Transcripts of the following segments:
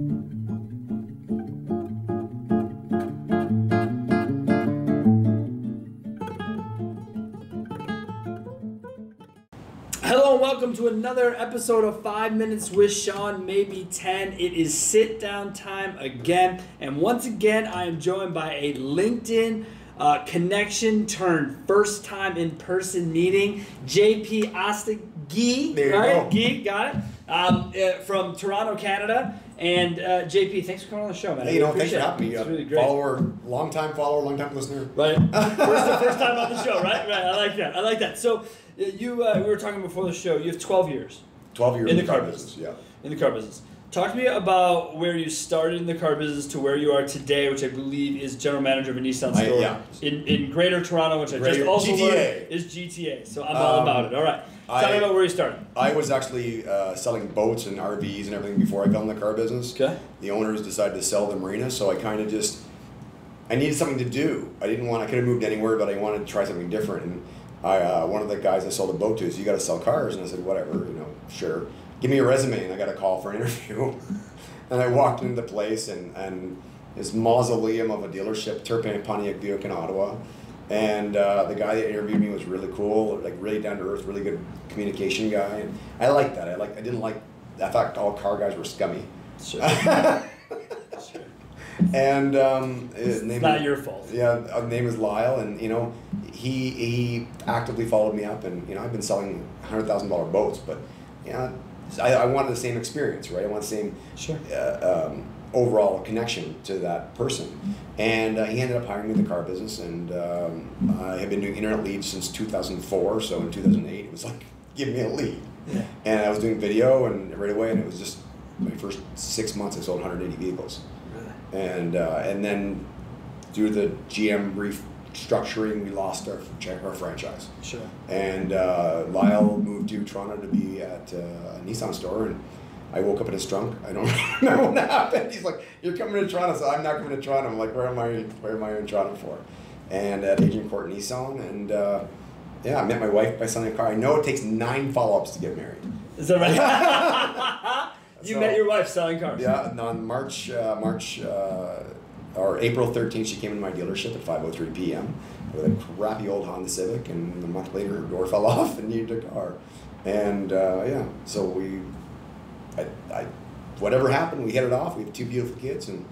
Hello and welcome to another episode of Five Minutes with Sean, maybe 10. It is sit down time again. And once again, I am joined by a LinkedIn uh, connection turned first time in person meeting, JP you right? go. Gee, got it. Um, uh, from Toronto, Canada. And uh, JP, thanks for coming on the show, man. Hey, you know, thanks for having me. It's really great. Follower, long time follower, long time listener. Right. First, first time on the show, right? Right. I like that. I like that. So, uh, you, uh, we were talking before the show. You have 12 years 12 years In the car business. Yeah. in the car business. Talk to me about where you started in the car business to where you are today, which I believe is general manager of a Nissan I- store yeah. in, in Greater Toronto, which I just also GTA. learned is GTA. So I'm all Um, about it. All right. Tell me I- about where you started. I was actually uh, selling boats and RVs and everything before I got in the car business. Okay. The owners decided to sell the marina, so I kind of just, I needed something to do. I didn't want, I could have moved anywhere, but I wanted to try something different. And I, uh, one of the guys I sold a boat to is, you got to sell cars. And I said, whatever, you know, sure. Give me a resume. And I got a call for an interview. and I walked into the place and, and this mausoleum of a dealership, Turpin Pontiac Buick in Ottawa. And uh, the guy that interviewed me was really cool, like really down to earth, really good communication guy. And I liked that. I like. I didn't like. I thought all car guys were scummy. Sure. sure. And um, his It's name not your fault. Yeah, his name is Lyle, and you know, he he actively followed me up, and you know, I've been selling hundred thousand dollar boats, but you know, I, I wanted the same experience, right? I want the same Sure. uh, um, overall connection to that person. And uh, he ended up hiring me in the car business, and um, I have been doing internet leads since 2004. So in 2008, it was like, give me a lead. Yeah. And I was doing video, and right away, and it was just my first six months, I sold 180 vehicles. Really? And uh, and then due to the GM restructuring, we lost our our franchise. Sure. And uh, Lyle moved to Toronto to be at uh, a Nissan store, and I woke up in his trunk. I don't know what happened. He's like, "You're coming to Toronto," so I'm not coming to Toronto. I'm like, "Where am I? Where am I in Toronto for?" And at Agincourt Nissan, and uh, yeah, I met my wife by selling a car. I know it takes nine follow-ups to get married. Is that right? you So- met your wife selling cars. Yeah, on March uh, March uh, or April 13th, she came into my dealership at 5:03 p.m. with a crappy old Honda Civic, and a month later, her door fell off and needed a car. And uh, yeah, so we, I, I, whatever happened, we hit it off. We have two beautiful kids, and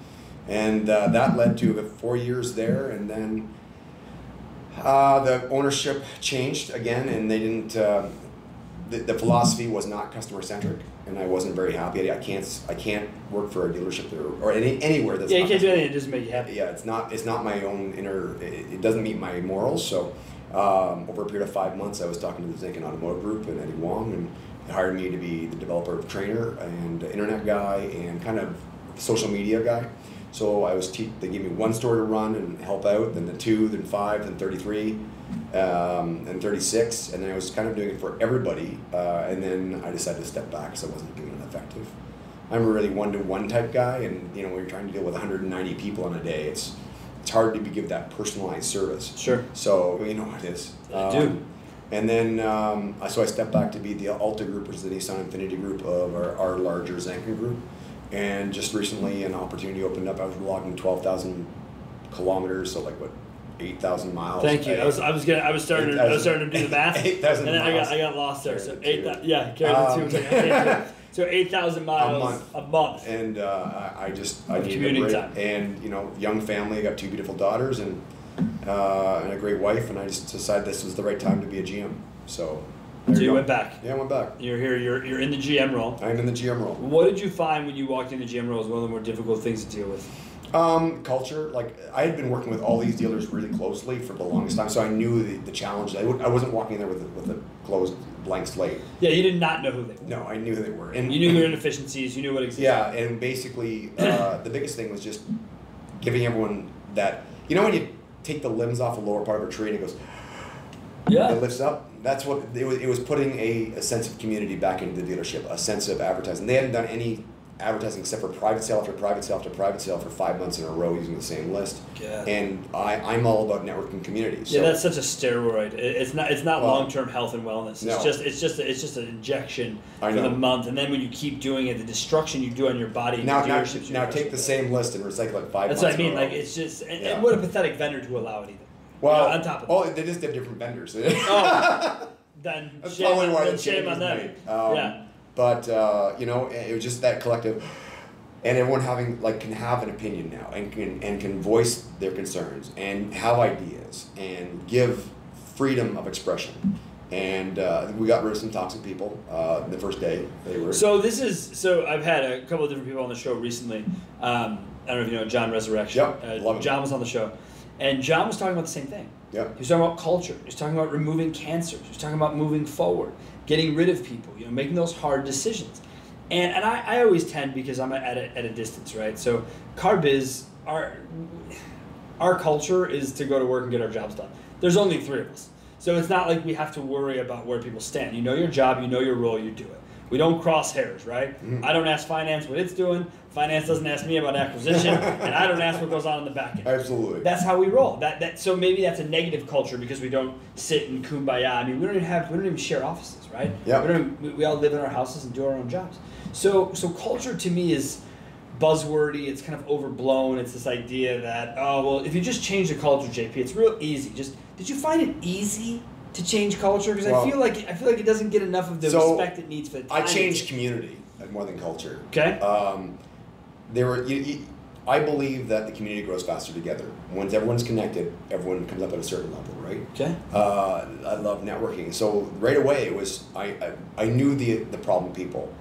and uh, that led to four years there, and then. Uh, the ownership changed again, and they didn't. Uh, the, the philosophy was not customer centric, and I wasn't very happy. I can't I can't work for a dealership there or any anywhere that's Yeah, you can't do anything that doesn't make you happy. Yeah, it's not it's not my own inner. It, it doesn't meet my morals. So um, over a period of five months, I was talking to the Zanchin Automotive Group and Eddie Wong, and hired me to be the developer of trainer and internet guy and kind of social media guy. So I was te- they gave me one store to run and help out, then the two, then five, then thirty three um, and 36, and then I was kind of doing it for everybody, uh, and then I decided to step back because I wasn't doing it effective. I'm a really one-to-one type guy, and you know when you're trying to deal with 190 people in a day, it's it's hard to be, give that personalized service. Sure. So you know what it is. I do. And then um, I- so I stepped back to be the Alta Group, which is the Nissan Infiniti Group of our, our larger Zanchin Group. And just recently, an opportunity opened up. I was logging 12,000 kilometers, so like what, 8,000 miles. Thank you. I was, I was gonna, I was starting, to, I was starting to do the math, 8,000 and then I got, miles. I got lost there. So the eight, two. yeah, carry the Um, two. It's like, so eight thousand miles a month. a month. and uh, I just I Of needed commuting a break. time. And you know, young family. I got two beautiful daughters and uh, and a great wife. And I just decided this was the right time to be a GM. So. So you go. went back. Yeah, I went back. You're here. You're, you're in the GM role. I'm in the GM role. What did you find when you walked in the GM role as one of the more difficult things to deal with? Um, culture, like I had been working with all these dealers really closely for the longest time, so I knew the, the challenge. I, wasn't walking in there with a, with a closed blank slate. Yeah, you did not know who they were. No, I knew who they were, and You knew their inefficiencies. You knew what existed. yeah, and basically uh, the biggest thing was just giving everyone that you know when you take the limbs off the lower part of a tree and it goes Yeah. it lifts up. That's what it was. It was putting a, a sense of community back into the dealership, a sense of advertising. They hadn't done any advertising except for private sale after private sale after private sale for five months in a row using the same list. Yeah. And I, I'm all about networking communities. Yeah, that's such a steroid. It- It's not. It's not Well, long term health and wellness. It's no. just. It's just. It's just an injection I for the know. month, and then when you keep doing it, the destruction you do on your body. and now, your now, dealerships, now take the dealerships. same list and recycle it five That's months what I mean. Like it's just. And, Yeah. and what a pathetic vendor to allow it either. well, You know, on top of oh, they just have different vendors. Oh, then That's shame, probably why then the shame on them. Um, yeah. But uh, you know, it was just that collective, and everyone having like can have an opinion now, and can and can voice their concerns and have ideas and give freedom of expression. And uh, we got rid of some toxic people uh, the first day. They were So this is so I've had a couple of different people on the show recently. Um, I don't know if you know John Resurrection. Yep, uh, love him. John was on the show, and John was talking about the same thing. yeah. He was talking about culture. He was talking about removing cancer. He was talking about moving forward, getting rid of people. You know, making those hard decisions. And and I, I always tend because I'm at a, at a distance, right? So car biz our our culture is to go to work and get our jobs done. There's only three of us. So it's not like we have to worry about where people stand. You know your job, you know your role, you do it. We don't cross hairs, right? Mhm. I don't ask finance what it's doing. Finance doesn't ask me about acquisition, and I don't ask what goes on in the back end. Absolutely. That's how we roll. That that so maybe that's a negative culture because we don't sit in kumbaya. I mean, we don't even have we don't even share offices, right? Yeah. We don't. We, we all live in our houses and do our own jobs. So so culture to me is buzzwordy. It's kind of overblown. It's this idea that oh well, if you just change the culture, JP, it's real easy. Just did you find it easy to change culture? Because I feel like I feel like it doesn't get enough of the So, respect it needs for the I changed community more than culture. Okay. Um, there were. You, you, I believe that the community grows faster together. Once everyone's connected, everyone comes up at a certain level, right? Okay. Uh, I love networking. So right away, it was I, I, I knew the the problem people,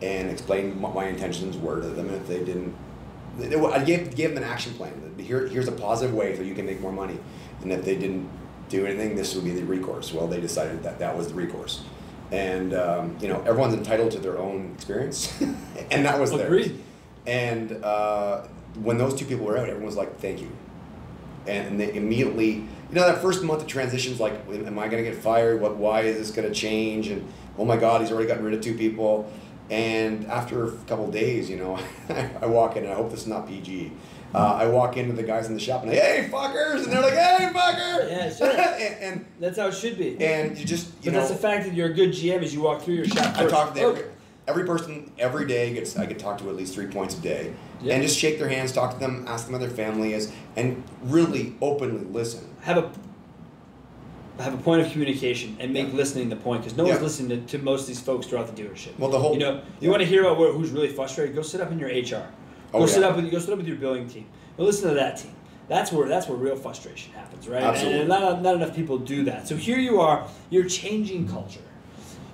and explained what my intentions were to them. And if they didn't, they- I gave gave them an action plan. Here, here's a positive way so you can make more money. And if they didn't do anything, this would be the recourse. Well, they decided that that was the recourse. And um, you know, everyone's entitled to their own experience, and that was. Agreed. And uh, when those two people were out, everyone was like, "Thank you," and they immediately, you know, that first month of transitions, like, "Am I going to get fired? What? Why is this going to change?" And oh my God, he's already gotten rid of two people. And after a couple days, you know, I walk in, and I hope this is not PG. Uh, I walk into the guys in the shop and like, "Hey, fuckers!" and they're like, "Hey, fucker!" Yeah, sure. and, and That's how it should be. and you just you but know, that's the fact that you're a good GM is you walk through your shop I talk to every, every person every day gets I get talked to at least three points a day, Yeah. and just shake their hands, talk to them, ask them how their family is, and really openly listen. have a have a point of communication and make Yeah. listening the point because no one's listening to, to most of these folks throughout the dealership. Well, the whole you know, you yeah. want to hear about where, who's really frustrated? Go sit up in your HR. Oh, go Oh, sit up with go sit up with your billing team. Go listen to that team. That's where that's where real frustration happens, right? Absolutely. And not, not enough people do that. So here you are, you're changing culture.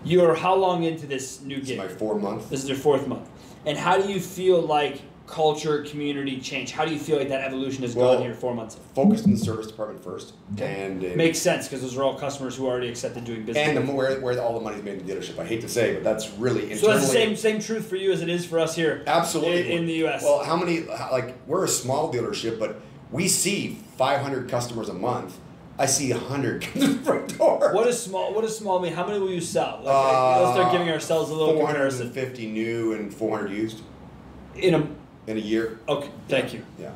You're how long into this new It's gig? my four month. This is your fourth month. And how do you feel like culture, community change? How do you feel like that evolution has Well, gone here four months? in? Focused in the service department first, Okay. and uh, Makes sense because those are all customers who already accepted doing business. and the, where where all the money's made in the dealership. I hate to say, but that's really internally. so that's the same same truth for you as it is for us here Absolutely. in, in the U.S. Well, how many? Like we're a small dealership, but we see 500 customers a month. I see a 100 come to the front door. what is small? What does small mean? How many will you sell? Like, Uh, let's start giving ourselves a little comparison. 450 new and 400 used In a in a year. okay, thank you. Yeah.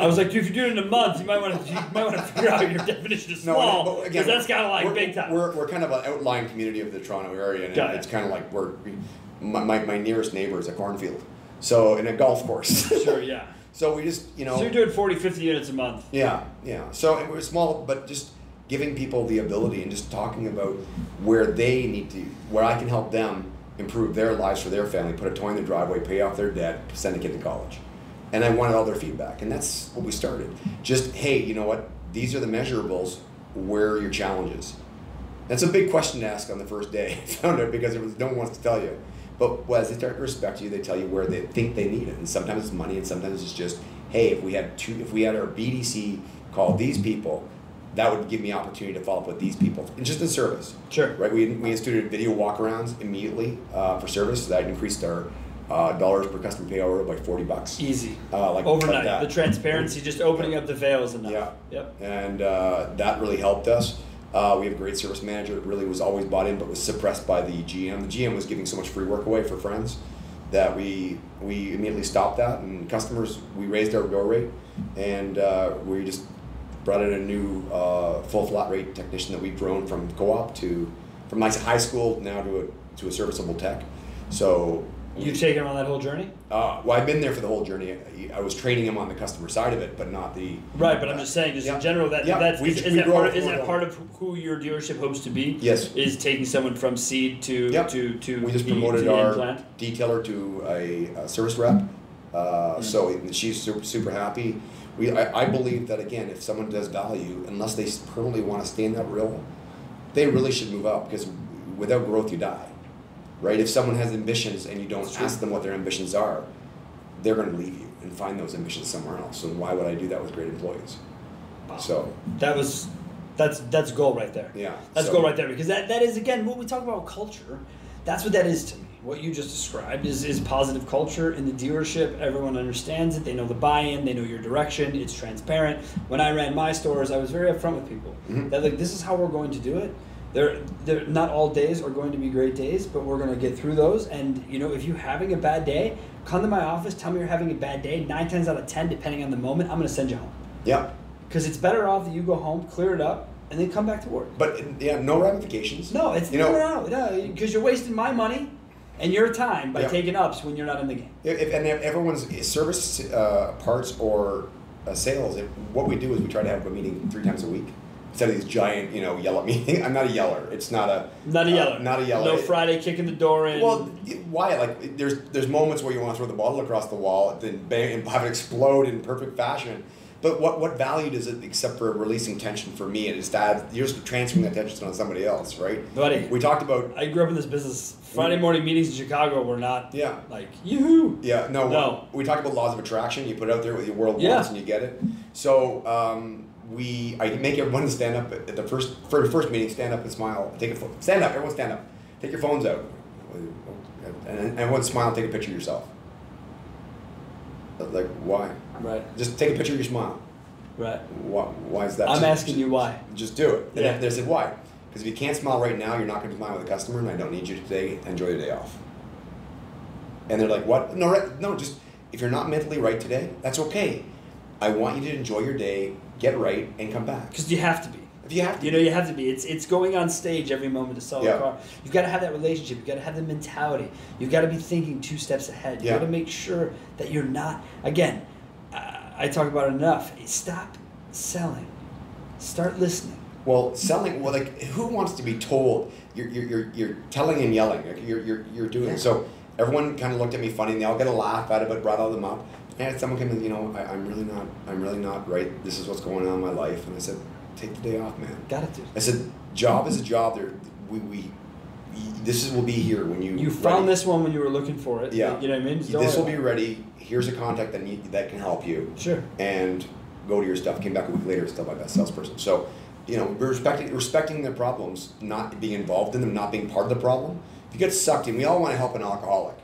I was like, if you do it in a month, you might want to you might want to figure out your definition of No, small because that's kind of like we're, big time. We're, we're kind of an outlying community of the Toronto area, and Got it. it's kind of like we're my, my, my nearest neighbor is a cornfield, so in a golf course. sure, yeah. so we just you know. So you're doing 40, 50 units a month. Yeah, yeah. So it was small, but just giving people the ability and just talking about where they need to, where I can help them improve their lives for their family, put a toy in the driveway, pay off their debt, send a kid to college. And I wanted all their feedback, and that's what we started. Just hey, you know what? These are the measurables. Where are your challenges? That's a big question to ask on the first day. I found out because was no one wants to tell you. But well, as they start to respect you, they tell you where they think they need it, and sometimes it's money, and sometimes it's just, hey, if we had two, if we had our BDC call these people, that would give me opportunity to follow up with these people, and just in service, Sure. right? We we instituted video walkarounds immediately uh, for service. That increased our uh, dollars per customer pay hour by forty bucks. Easy. Uh, like Overnight. like the transparency, just opening up the veils enough. Yeah. Yep. and uh, that really helped us. Uh, we have a great service manager that really was always bought in, but was suppressed by the GM. The GM was giving so much free work away for friends, that we we immediately stopped that, and customers we raised our bill rate, and uh, we just brought in a new uh, full flat rate technician that we've grown from co-op to from like high school now to a to a serviceable tech. So You've taken him on that whole journey? uh, well, I've been there for the whole journey. I was training him on the customer side of it, but not the Right, but I'm just saying, just Yeah. in general, that Yeah, that's we- is, is that part of, is that part of who your dealership hopes to be? Yes. Is taking someone from seed to Yep. to to we just the, promoted our implant? detailer to a, a service rep. Uh, So she's super super happy. We I, I believe that again, if someone does value, unless they permanently want to stay in that role, they really should move up because without growth you die, right? If someone has ambitions and you don't That's true. ask them what their ambitions are, they're going to leave you and find those ambitions somewhere else. And why would I do that with great employees? Wow. So That was that's that's goal right there. yeah, That's so, goal right there because that, that is again what we talk about culture. That's what that is to me. What you just described is, is positive culture in the dealership. Everyone understands it. They know the buy-in. They know your direction. It's transparent. When I ran my stores, I was very upfront with people Mhm. that like this is how we're going to do it. They're, they're not all days are going to be great days, but we're going to get through those. And you know, if you're having a bad day, come to my office. Tell me you're having a bad day. Nine times out of ten, depending on the moment, I'm going to send you home Yeah, because it's better off that you go home, clear it up, and then come back to work. but yeah, no ramifications. No, it's You no, know- no, no, because you're wasting my money and your time by Yeah. taking ups when you're not in the game. If, and everyone's service uh, parts or uh, sales, what we do is we try to have a meeting three times a week instead of these giant, you know, yellow meeting. I'm not a yeller. It's not a Not a uh, yeller. not a yeller. No Friday kicking the door in. Well, why? Like, there's there's moments where you want to throw the bottle across the wall, then bang, and have it explode in perfect fashion. But what what value does it except for releasing tension for me? And add you're just transferring that tension on somebody else, right? buddy, We talked about I grew up in this business. Friday morning meetings in Chicago were not yeah. like yoo Yeah, no, No. We talked about laws of attraction. You put it out there with your world Yeah. wants, and you get it. So um, we, I make everyone stand up at the first for the first meeting. Stand up and smile. Take a stand up. Everyone stand up. Take your phones out, and and everyone smile. and Take a picture of yourself. Uh, like why? Right, Just take a picture of your smile. right. Why? Why is that? I'm Just- asking you why. Just do it. And Yeah. they said why? Because if you can't smile right now, you're not going to smile with a customer, and I don't need you today. Enjoy your day off. And they're like, what? No, right, no. Just if you're not mentally right today, that's okay. I want you to enjoy your day, get right, and come back. Because you have to be. You have to, You know, you have to be. It's it's going on stage every moment to sell Yeah. a car. You've got to have that relationship. You've got to have the mentality. You've got to be thinking two steps ahead. You Yeah. got to make sure that you're not. Again, uh, I talk about it enough. Stop selling. Start listening. Well, selling. Well, like who wants to be told? You're you're you're, you're telling and yelling. Like, you're you're you're doing. Yeah. So everyone kind of looked at me funny. and They all got a laugh out of it. Brought all them up. And someone came in. You know, I, I'm really not. I'm really not right. This is what's going on in my life. And I said, take the day off, man. Got it, dude. I said, job is a job. There, we we. This is will be here when you. You found ready. this one when you were looking for it. Yeah. You know what I mean? Don't This will be ready. Here's a contact that need, that can help you. Sure. and go to your stuff. Came back a week later, still my best salesperson. So, you know, respecting respecting their problems, not being involved in them, not being part of the problem. If you get sucked in, we all want to help an alcoholic,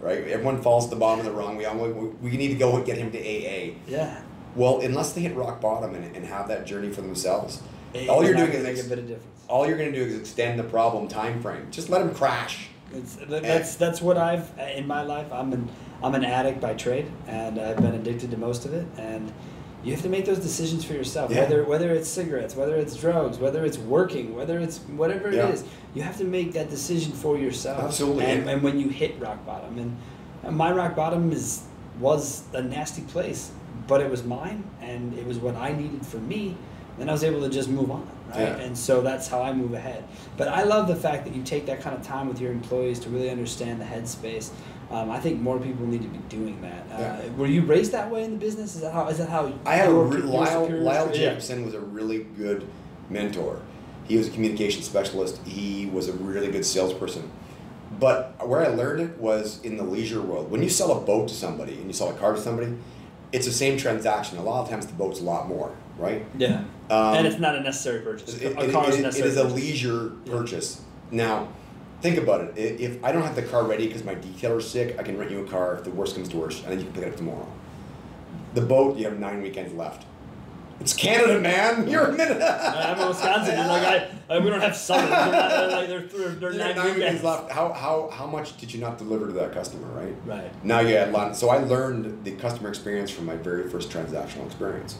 right? Everyone falls at the bottom of the rung. We all we, we need to go and get him to AA. Yeah. Well, unless they hit rock bottom and, and have that journey for themselves, It- all you're doing is make a bit of difference. all you're going to do is extend the problem time frame. Just let them crash. It's, that- that's that's what I've in my life. I'm an I'm an addict by trade, and I've been addicted to most of it. And you have to make those decisions for yourself. Yeah. Whether whether it's cigarettes, whether it's drugs, whether it's working, whether it's whatever it is, Yeah. you have to make that decision for yourself. Absolutely. And, and when you hit rock bottom, and, and my rock bottom is was a nasty place, but it was mine, and it was what I needed for me. Then I was able to just move on, right? Yeah. And so that's how I move ahead. But I love the fact that you take that kind of time with your employees to really understand the headspace. Um, I think more people need to be doing that. Uh, Yeah. Were you raised that way in the business? Is that how? Is that how? I had a re- Lyle, Lyle Yeah. Was a really good mentor. He was a communication specialist. He was a really good salesperson. But where I learned it was in the leisure world. When you sell a boat to somebody and you sell a car to somebody, it's the same transaction. A lot of times the boat's a lot more, right? Yeah. Um, and it's not a necessary purchase. it, a it- car is it- necessary is a purchase. leisure Yeah. purchase. Now, think about it. If I don't have the car ready because my detailer's sick, I can rent you a car if the worst comes to worst, and then you can pick it up tomorrow. The boat, you have nine weekends left. It's Canada, man. You're a minute. I'm in Wisconsin. and like I, I, we don't have summer. They're like they're, they're, they're You nine, had nine weekends. left. How, how, how much did you not deliver to that customer, right? Right. Now you had lot. So I learned the customer experience from my very first transactional experience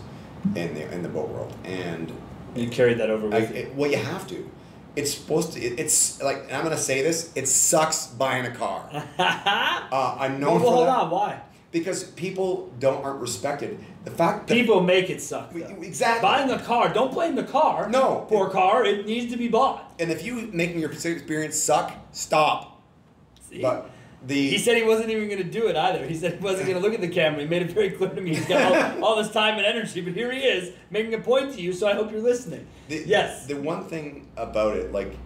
in the in the boat world, and You carried that over I, with you. it, well, you have to. It's supposed to. It, it's like and I'm gonna say this. It sucks buying a car. Uh, I'm known well, for hold that on. Why? Because people don't aren't respected. The fact that People make it suck. Though. exactly. Buying a car, don't blame the car. No. Poor car. It needs to be bought. and if you making your experience suck, stop. See? But the he said he wasn't even going to do it either. He said he wasn't going to look at the camera. He made it very clear to me he's got all, all this time and energy, but here he is making a point to you. So I hope you're listening. The, yes. The one thing about it, like,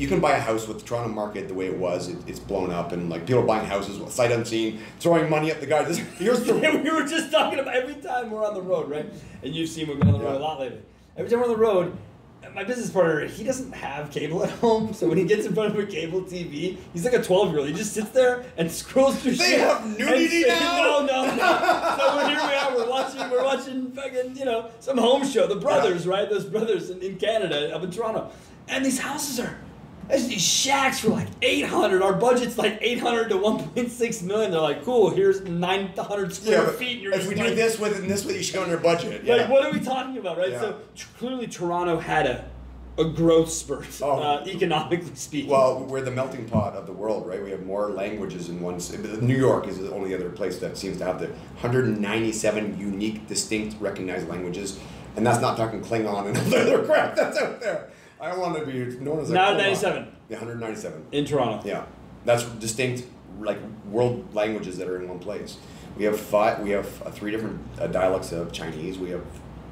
you can buy a house with the Toronto market the way it was. It, it's blown up, and like people are buying houses sight unseen, throwing money at the guy. This here's the we were just talking about every time we're on the road, right? And you've seen we've been on the road Yeah. a lot lately. Every time we're on the road, my business partner, he doesn't have cable at home, so when he gets in front of a cable TV, he's like a 12 year old. He just sits there and scrolls through They shit. have nudity now? No, no, no. so we're, here we are. We're watching. We're watching fucking you know some home show. The brothers, right? Those brothers in, in Canada, up in Toronto, and these houses are. There's these shacks for like 800. Our budget's like 800 to 1.6 million. They're like, cool. Here's 900 square yeah. Feet. You're if we do this with it and this with, you should go under budget. Yeah. like, what are we talking about, right? Yeah. So clearly, Toronto had a, a growth spurt, Oh. uh, economically speaking. Well, we're the melting pot of the world, right? We have more languages in one. New York is the only other place that seems to have the 197 unique, distinct, recognized languages, and that's not talking Klingon and other crap that's out there. I want to be known as a 97 Yeah, 197. in Toronto. Yeah, that's distinct, like world languages that are in one place. We have five. We have uh, three different uh, dialects of Chinese. We have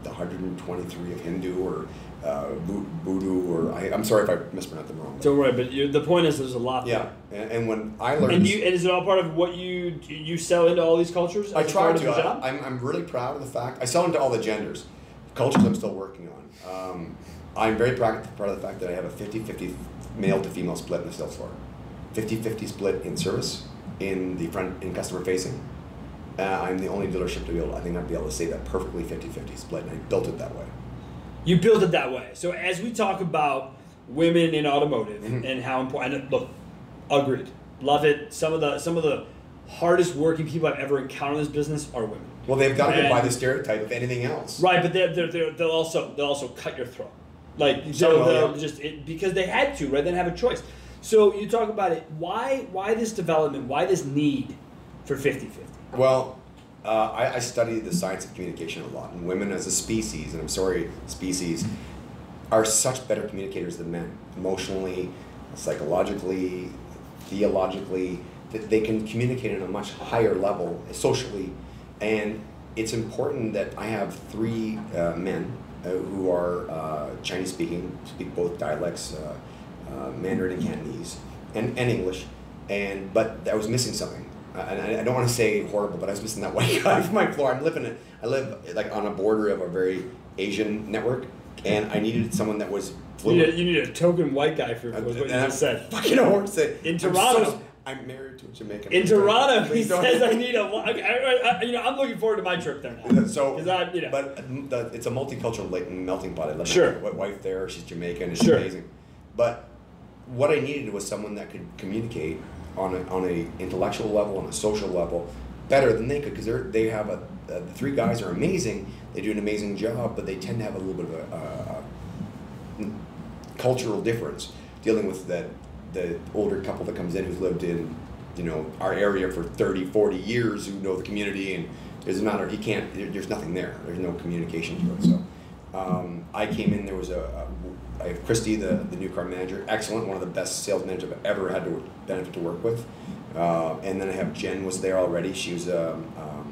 the 123 of Hindu or uh, Voodoo or I, I'm sorry if I mispronounced them wrong. but- Don't worry, but you, the point is, there's a lot. yeah, and, and when I learned, And you and is it all part of what you you sell into all these cultures? I try to. I, job? I'm, I'm really proud of the fact I sell into all the genders. Cultures I'm still working on. Um, I'm very proud, proud of the fact that I have a 50-50 male to female split in the sales floor. 50-50 split in service, in the front, in customer facing. Uh, I'm the only dealership to be able. I think I'd be able to say that perfectly 50-50 split, and I built it that way. You built it that way. So as we talk about women in automotive Mhm. and how important, and look, agreed, love it. Some of the some of the hardest working people I've ever encountered in this business are women. Well, they've got to go by the stereotype of anything else. Right, but they're, they're, they're, they'll also they'll also cut your throat, like Some so yeah. just it, because they had to, right? They didn't have a choice. So you talk about it. Why why this development? Why this need for 50-50? Well, uh, I, I study the science of communication a lot, and women as a species, and I'm sorry, species, are such better communicators than men, emotionally, psychologically, theologically. That they can communicate on a much higher level socially, and it's important that I have three uh, men who are uh, Chinese speaking, speak both dialects, uh, uh, Mandarin and Cantonese, and, and English, and but I was missing something. Uh, and I, I don't want to say horrible, but I was missing that white guy from my floor. I'm living it. I live like on a border of a very Asian network, and I needed someone that was You need, a, you need a token white guy for was what you just said. Fucking horse. In I'm so- Toronto. I'm married to a Jamaican. In Toronto, he says I need a. I, I, you know, I'm looking forward to my trip there now. So, I, you know, but the, it's a multicultural like, melting pot. I love Sure. my wife there. She's Jamaican. It's Sure. amazing. But what I needed was someone that could communicate on a on a intellectual level, on a social level, better than they could because they they have a uh, the three guys are amazing. They do an amazing job, but they tend to have a little bit of a, a, a cultural difference dealing with that the older couple that comes in who's lived in you know our area for 30 40 years who know the community and there's not he can't there's nothing there. There's no communication to it. So um, I came in there was a, a I have Christy the, the new car manager excellent one of the best sales managers I've ever had to benefit to work with. Uh, and then I have Jen was there already. She was um, um, uh,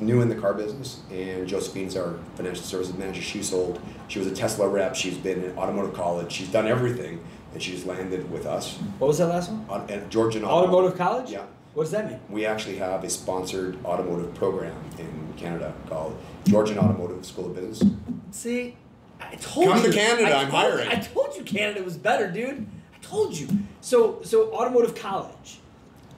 new in the car business, and Josephine's our financial services manager. She sold. She was a Tesla rep. She's been in automotive college. She's done everything, and she's landed with us what was that last one? on, at Georgian Automotive college. Yeah, What does that mean? we actually have a sponsored automotive program in Canada called Georgian Automotive School of Business. See, I told Come you. to Canada, I I'm told- hiring. I told you Canada was better, dude. I told you. So, so automotive college.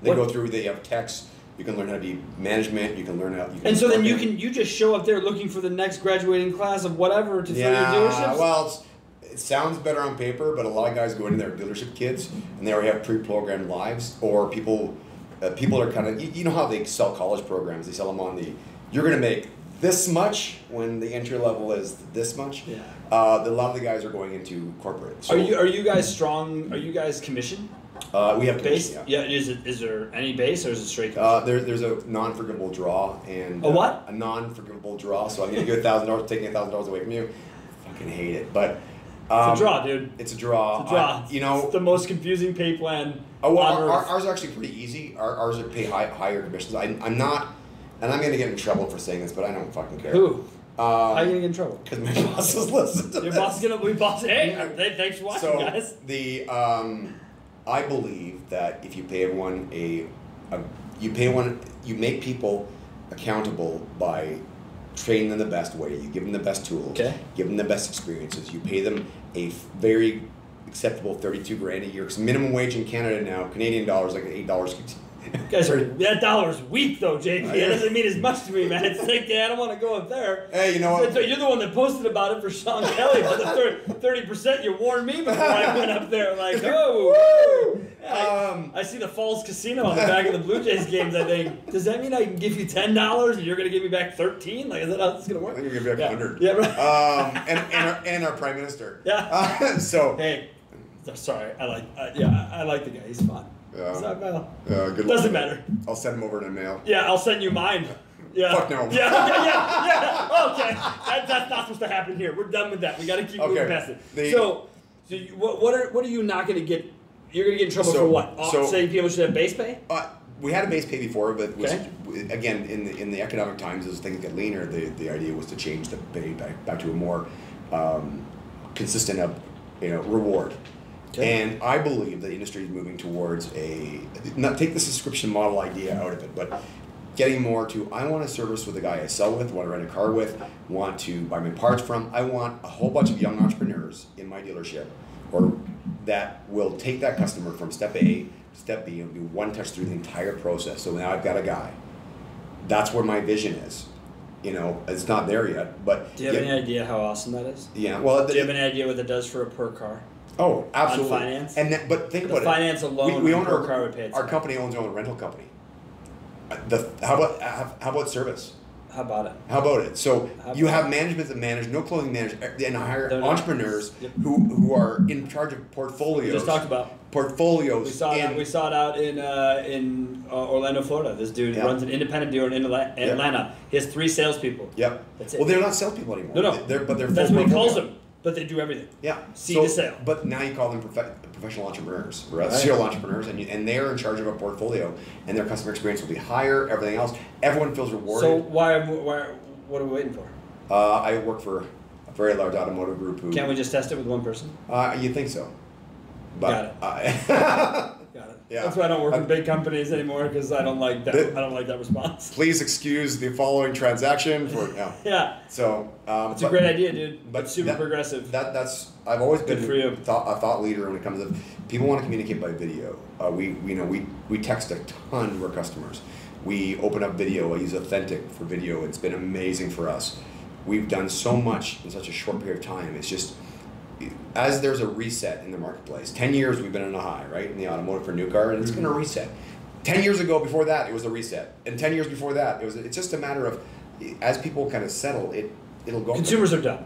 They What- go through. They have techs You can learn how to be management. You can learn how. You can And so then you can you just show up there looking for the next graduating class of whatever to fill your dealerships. well, it's, it sounds better on paper, but a lot of guys go into their dealership kids and they already have pre-programmed lives, or people, uh, people are kind of you, you know how they sell college programs? They sell them on the you're going to make this much when the entry level is this much. Yeah. Uh, the, a lot of the guys are going into corporate. So, are you are you guys strong? Are you guys commission Uh, we have base? yeah. Yeah. Is it is there any base or is it straight? Uh, there, there's a non-forgivable draw and A what? Uh, a non-forgivable draw. So I'm gonna give you a thousand dollars, taking a thousand dollars away from you. I fucking hate it, but um, it's a draw, dude. It's a draw. It's a draw. I- you know, it's the most confusing pay plan. Oh, well, our, ours are actually pretty easy. Our, ours are pay high, higher commissions. I, I'm not, and I'm gonna get in trouble for saying this, but I don't fucking care. Who? How are you Um, gonna get in trouble? because my bosses listen to Your this. boss is gonna be boss. Hey, th- thanks for watching, so guys. the um, I believe that if you pay everyone a, a you pay one you make people accountable by training them the best way. You give them the best tools. Okay. Give them the best experiences. You pay them a f- very acceptable thirty-two grand a year. Because minimum wage in Canada now, Canadian dollars like eight dollars. You guys are that dollar's weak though, JP. I That doesn't mean as much to me, man. It's like, yeah, I don't want to go up there. Hey, you know what? So You're the one that posted about it for Sean Kelly, the thirty percent you warned me before I went up there. Like, oh, yeah, I, Um, I see the Falls Casino on the back of the Blue Jays games. I think, does that mean I can give you ten dollars and you're gonna give me back thirteen? Like, is that how this is gonna work? I think we give you back Yeah. hundred. Yeah, right. Um, and and our, and our prime minister. Yeah. Uh, so. Hey, sorry, I like, uh, yeah, I like the guy. He's fun. Yeah. Is that well? Uh, good Doesn't matter. I'll send him over in a mail. Yeah, I'll send you mine. Yeah. Fuck no. Yeah, yeah, yeah, yeah. Okay, that, that's not supposed to happen here. We're done with that. We got to keep moving past it. The- so, so you, what, what are what are you not going to get? You're going to get in trouble So- for what? Uh, so- saying people should have base pay. Uh, we had a base pay before, but was, Okay. again in the in the economic times as things get leaner, the, the idea was to change the pay back, back to a more um, consistent of you know reward. Okay. And I believe the industry is moving towards a not take the subscription model idea out of it, but getting more to I want to service with the guy I sell with, want to rent a car with, want to buy my parts from. I want a whole bunch of young entrepreneurs in my dealership, or that will take that customer from step A to step B and do one touch through the entire process. So now I've got a guy. That's where my vision is. You know, it's not there yet, but Do you have yeah, any idea how awesome that is? yeah. Well, Do you have any idea what that does for a per car? Oh, absolutely. finance? And that, but think The about finance it. alone we, we own per our, car would pay our itself. company owns our own rental company. Uh, The how about how, how about service? How about it? How about it? So How you about have management that manage no clothing manage and hire They're not- entrepreneurs Yep. who who are in charge of portfolios. We just talked about. portfolios. We saw that. We saw it out in uh, in uh, Orlando, Florida. This dude Yeah. runs an independent dealer in. Atlanta. He has three salespeople. Yep. That's it. Well, they're not salespeople anymore. No, no. They're, but they're That's full what he calls them. But they do everything. Yeah. Seed so, to sale. But now you call them profe- professional entrepreneurs, right? Right. Serial entrepreneurs, and, you, and they're in charge of a portfolio, and their customer experience will be higher. Everything else, everyone feels rewarded. So why, why? What are we waiting for? uh, I work for a very large automotive group who. Can't we just test it with one person? Uh, you think so? But, Got it. uh, Got it. Yeah. That's why I don't work Uh, in big companies anymore because I don't like that. Th- I don't like that response. please excuse the following transaction for no. Yeah, So um, it's a great idea, dude. but But super that- progressive. That that's I've always Good been. Thought, a thought leader when it comes to people want to communicate by video. Uh, we we you know we we text a ton to our customers. We open up video. I use Authentic for video. It's been amazing for us. We've done so much in such a short period of time. It's just as there's a reset in the marketplace. Ten years we've been in a high, right, in the automotive for new car, and it's Mm-hmm. going to reset. Ten years ago, before that, it was a reset, and ten years before that, it was. It's just a matter of as people kind of settle, it it'll go. Consumers are dumb,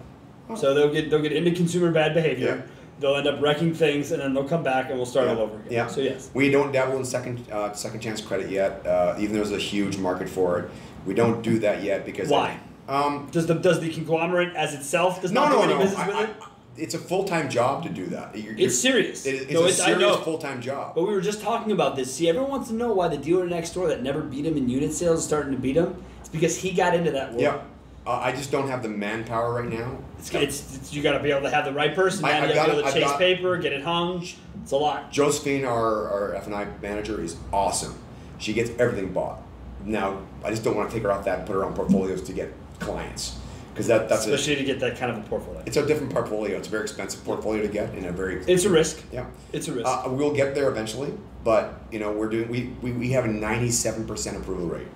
so they'll get they'll get into consumer bad behavior. Yeah. They'll end up wrecking things, and then they'll come back, and we'll start Yeah. all over again. Yeah. So yes. We don't dabble in second uh, second chance credit yet, uh, even though there's a huge market for it. We don't do that yet because Why? Um, Does the does the conglomerate as itself does no, not no, do any no. business I- with I- it? It's a full time job to do that. You're- you're- It's serious. It, it's No, a it's- serious full time job. But we were just talking about this. See, everyone wants to know why the dealer next door that never beat him in unit sales is starting to beat him. It's because he got into that world. Yeah, uh, I just don't have the manpower right now. It's, it's, it's you got to be able to have the right person. I- you got to be able to chase got- paper, get it hung. It's a lot. Josephine, our, our F and I manager, is awesome. She gets everything bought. Now, I just don't want to take her off that and put her on portfolios to get clients. Because that that's a, especially to get that kind of a portfolio. it's a different portfolio. It's a very expensive portfolio to get in a very It's a risk. yeah. It's a risk. Uh, we'll get there eventually, but you know we're doing we, we, we have a ninety seven percent approval rate,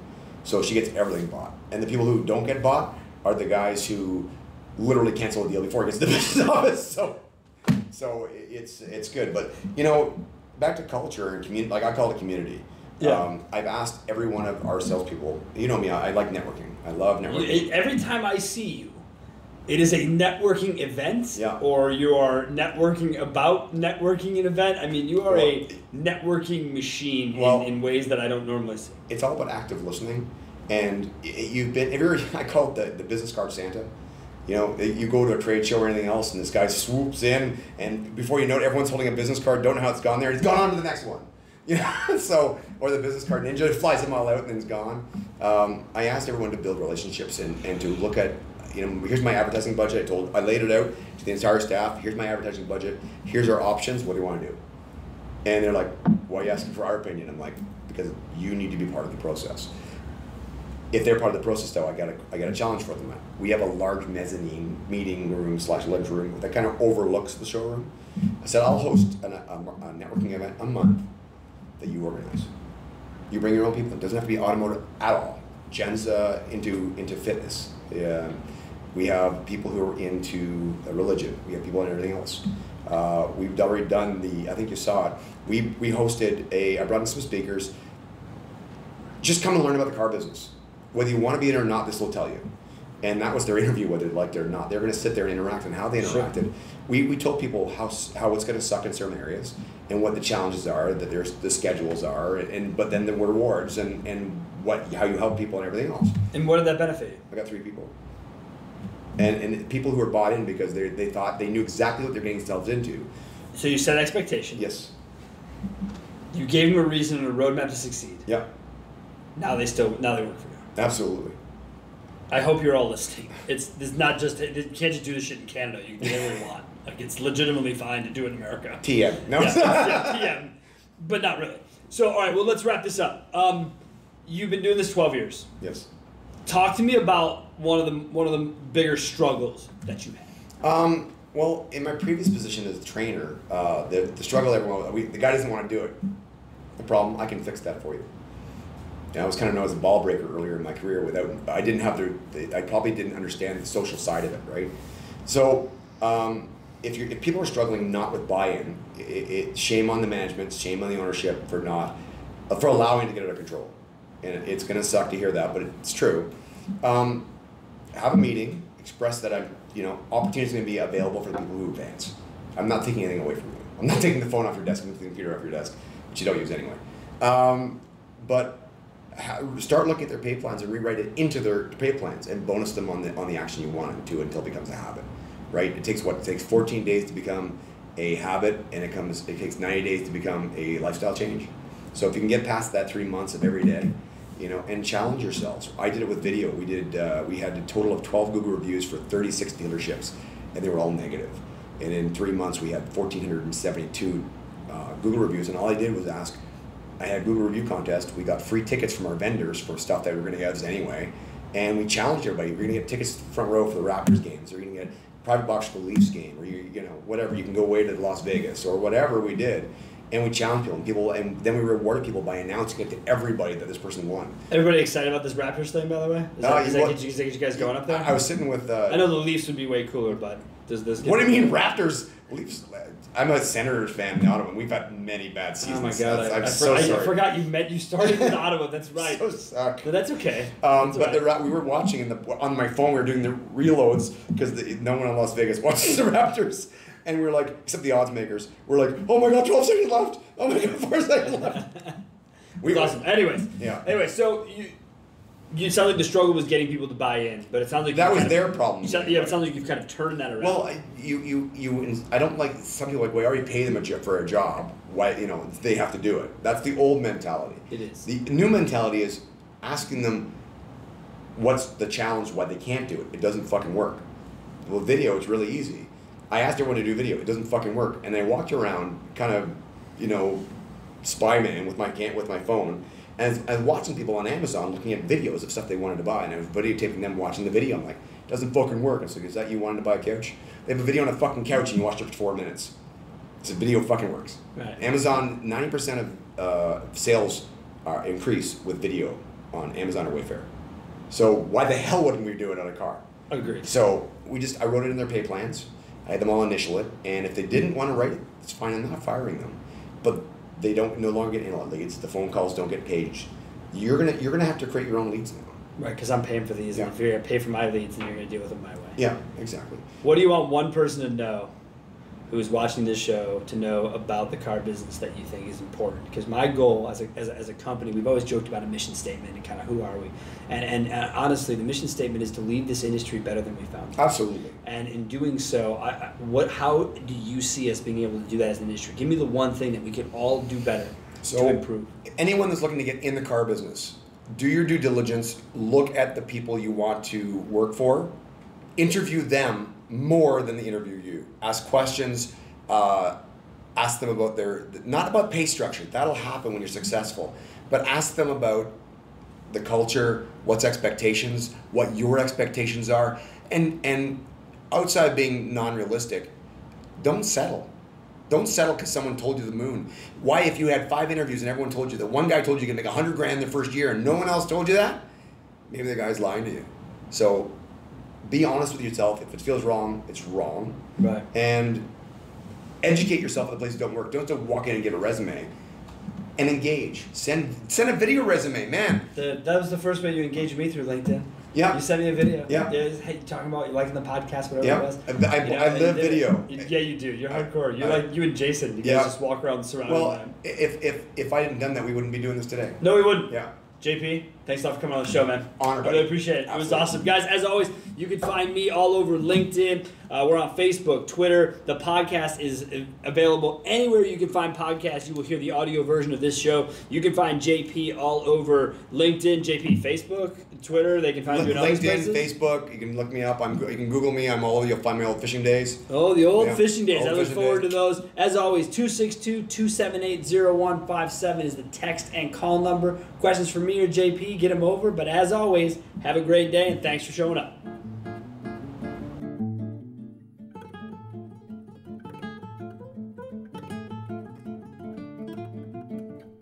so she gets everything bought, and the people who don't get bought are the guys who literally cancel a deal before it gets to the business office. So so it's it's good, but you know back to culture and community, like I call it community. Yeah. Um, I've asked every one of our salespeople. You know me, I, I like networking. I love networking. You- every time I see you, it is a networking event, Yeah. or you are networking about networking an event. I mean, you are a networking machine Well- in, in ways that I don't normally see. it's all about active listening and you've been have you ever i call it the, the business card santa you know you go to a trade show or anything else and this guy swoops in and before you know it everyone's holding a business card don't know how it's gone there he's gone on to the next one you know so or the business card ninja flies them all out and then it's gone um, i asked everyone to build relationships and, and to look at you know here's my advertising budget i told i laid it out to the entire staff here's my advertising budget here's our options what do you want to do and they're like, why are you asking for our opinion? I'm like, because you need to be part of the process. If they're part of the process, though, I got a, I got a challenge for them. We have a large mezzanine meeting room slash lunch room that kind of overlooks the showroom. I said, I'll host an, a, a networking event a month that you organize. You bring your own people. It doesn't have to be automotive at all. Jen's uh, into into fitness. Yeah. We have people who are into religion. We have people in everything else. Uh, we've already done the. I think you saw it. We we hosted a. I brought in some speakers. Just come and learn about the car business. Whether you want to be in it or not, this will tell you. And that was their interview, whether they liked it or not. They're going to sit there and interact and how they Sure. interacted. We, we told people how, how it's going to suck in certain areas and what the challenges are, that there's the schedules are, and but then the rewards and, and what how you help people and everything else. And what did that benefit? I got three people. And, and people who were bought in because they, they thought they knew exactly what they're getting themselves into. So you set expectation. Yes. You gave them a reason and a roadmap to succeed. Yeah. Now they still now they work for you. Absolutely. I hope you're all listening. It's it's not just you can't just do this shit in Canada. You can do whatever you want. Like it's legitimately fine to do it in America. TM. No. yeah, yeah, yeah, but not really. So, all right, well, let's wrap this up. Um, you've been doing this 12 years. yes. Talk to me about one of the one of the bigger struggles that you had. Um, well, in my previous position as a trainer, uh, the, the struggle everyone we, the guy doesn't want to do it. The problem, I can fix that for you. And I was kind of known as a ball breaker earlier in my career. Without, I didn't have the, I probably didn't understand the social side of it, right? So, um, if you if people are struggling not with buy-in, it, it, shame on the management, shame on the ownership for not, for allowing to get out of control. And it, it's to suck to hear that, but it's true. Um, have a meeting, express that I'm, you know, opportunities to be available for the people who advance. I'm not taking anything away from you. I'm not taking the phone off your desk and the computer off your desk, which you don't use anyway. Um, but start looking at their pay plans and rewrite it into their pay plans and bonus them on the on the action you want to until it becomes a habit. Right? It takes what? It takes 14 days to become a habit, and it comes. It takes 90 days to become a lifestyle change. So if you can get past that three months of every day, you know, and challenge yourselves. I did it with video. We did. Uh, we had a total of 12 Google reviews for 36 dealerships, and they were all negative. And in three months, we had 1,472 uh, Google reviews, and all I did was ask. I had a Google review contest. We got free tickets from our vendors for stuff that we were going to get anyway, and we challenged everybody. We're going to get tickets to the front row for the Raptors games, or you're going to get private box for the Leafs game, or you you know whatever. You can go away to Las Vegas or whatever we did, and we challenged people, and people, and then we rewarded people by announcing it to everybody that this person won. Everybody excited about this Raptors thing, by the way? Is Uh, that, is you that what- you, does that you guys going up there? I, I was sitting with. Uh, I know the Leafs would be way cooler, but does this? What do you mean Raptors? Leafs. I'm a Senators fan in Ottawa. and We've had many bad seasons. Oh my god! I, I'm I, so I sorry. forgot you met. You started with Ottawa. That's right. So suck. But that's okay. Um, That's but all the, we were watching in the on my phone. We were doing the reloads because no one in Las Vegas watches the Raptors, and we were like, except the odds makers. We're like, oh my god, twelve seconds left. Oh my god, four seconds left. We It's awesome. Anyways, Yeah. Anyway, so you, you it sounds like the struggle was getting people to buy in, but it sounds like That was their of, problem. Sound, yeah, it sounds like you've kind of turned that around. Well, I- you you you. I don't like some people like we already pay them a jo- for a job. Why you know they have to do it? That's the old mentality. It is. The new mentality is asking them what's the challenge why they can't do it. It doesn't fucking work. Well, video it's really easy. I asked everyone to do video. It doesn't fucking work. And I walked around kind of, you know, spy man with my with my phone. And I was watching people on Amazon looking at videos of stuff they wanted to buy, and I was videotaping them watching the video. I'm like, doesn't fucking work. It's like, is that you wanting to buy a couch? They have a video on a fucking couch and you watched it for four minutes. It's a video fucking works. Right. Amazon, 90% of uh, sales are increase with video on Amazon or Wayfair. So why the hell wouldn't we do it on a car? Agreed. So we just I wrote it in their pay plans. I had them all initial it, and if they didn't want to write it, it's fine. I'm not firing them, but they don't no longer get inbound leads. The phone calls don't get paged. You're gonna you're gonna have to create your own leads now. Right, because I'm paying for these, Yeah. and if you're gonna pay for my leads, then you're gonna deal with them my way. Yeah, exactly. What do you want one person to know who's watching this show to know about the car business that you think is important? Because my goal as a, as a, as a company, we've always joked about a mission statement and kind of who are we. And, and uh, honestly, the mission statement is to leave this industry better than we found it. Absolutely. And in doing so, I, I, what how do you see us being able to do that as an industry? Give me the one thing that we could all do better So to improve. anyone that's looking to get in the car business, do your due diligence. Look at the people you want to work for. Interview them more than the interview you. Ask questions. Uh, ask them about their not about pay structure. That'll happen when you're successful. But ask them about the culture, what's expectations, what your expectations are, and and outside being non-realistic, don't settle. Don't settle because someone told you the moon. Why, if you had five interviews and everyone told you that one guy told you you can make a hundred grand the first year and no one else told you that, maybe the guy's lying to you. So, be honest with yourself. If it feels wrong, it's wrong, Right. and educate yourself at the places that don't work. Don't just walk in and give a resume, and engage. Send send a video resume, man. The, that was the first way you engaged me through LinkedIn. Yeah. You sent me a video. Yeah. yeah Hey, you talking about you liking the podcast, whatever Yeah. it was. I- I- You I live you did it. video. Yeah, you do. You're hardcore. You're I- like you and Jason. You Yeah. guys just walk around the surrounding Well, line. if if if I hadn't done that, we wouldn't be doing this today. No, we wouldn't. Yeah. JP, thanks a lot for coming on the show, man. Honor, buddy. really appreciate it. It was awesome. Guys, as always, you can find me all over LinkedIn. Uh, we're on Facebook, Twitter. The podcast is available anywhere you can find podcasts. You will hear the audio version of this show. You can find JP all over LinkedIn, JP, Facebook, Twitter. They can find you in LinkedIn. Facebook. You can look me up. I'm. You can Google me. I'm all over. You'll find my old fishing days. Oh, the old Yeah. fishing days. Old I look forward days. to those. As always, 262 278 0157 is the text and call number. Questions for me or JP, get them over. But as always, have a great day and thanks for showing up.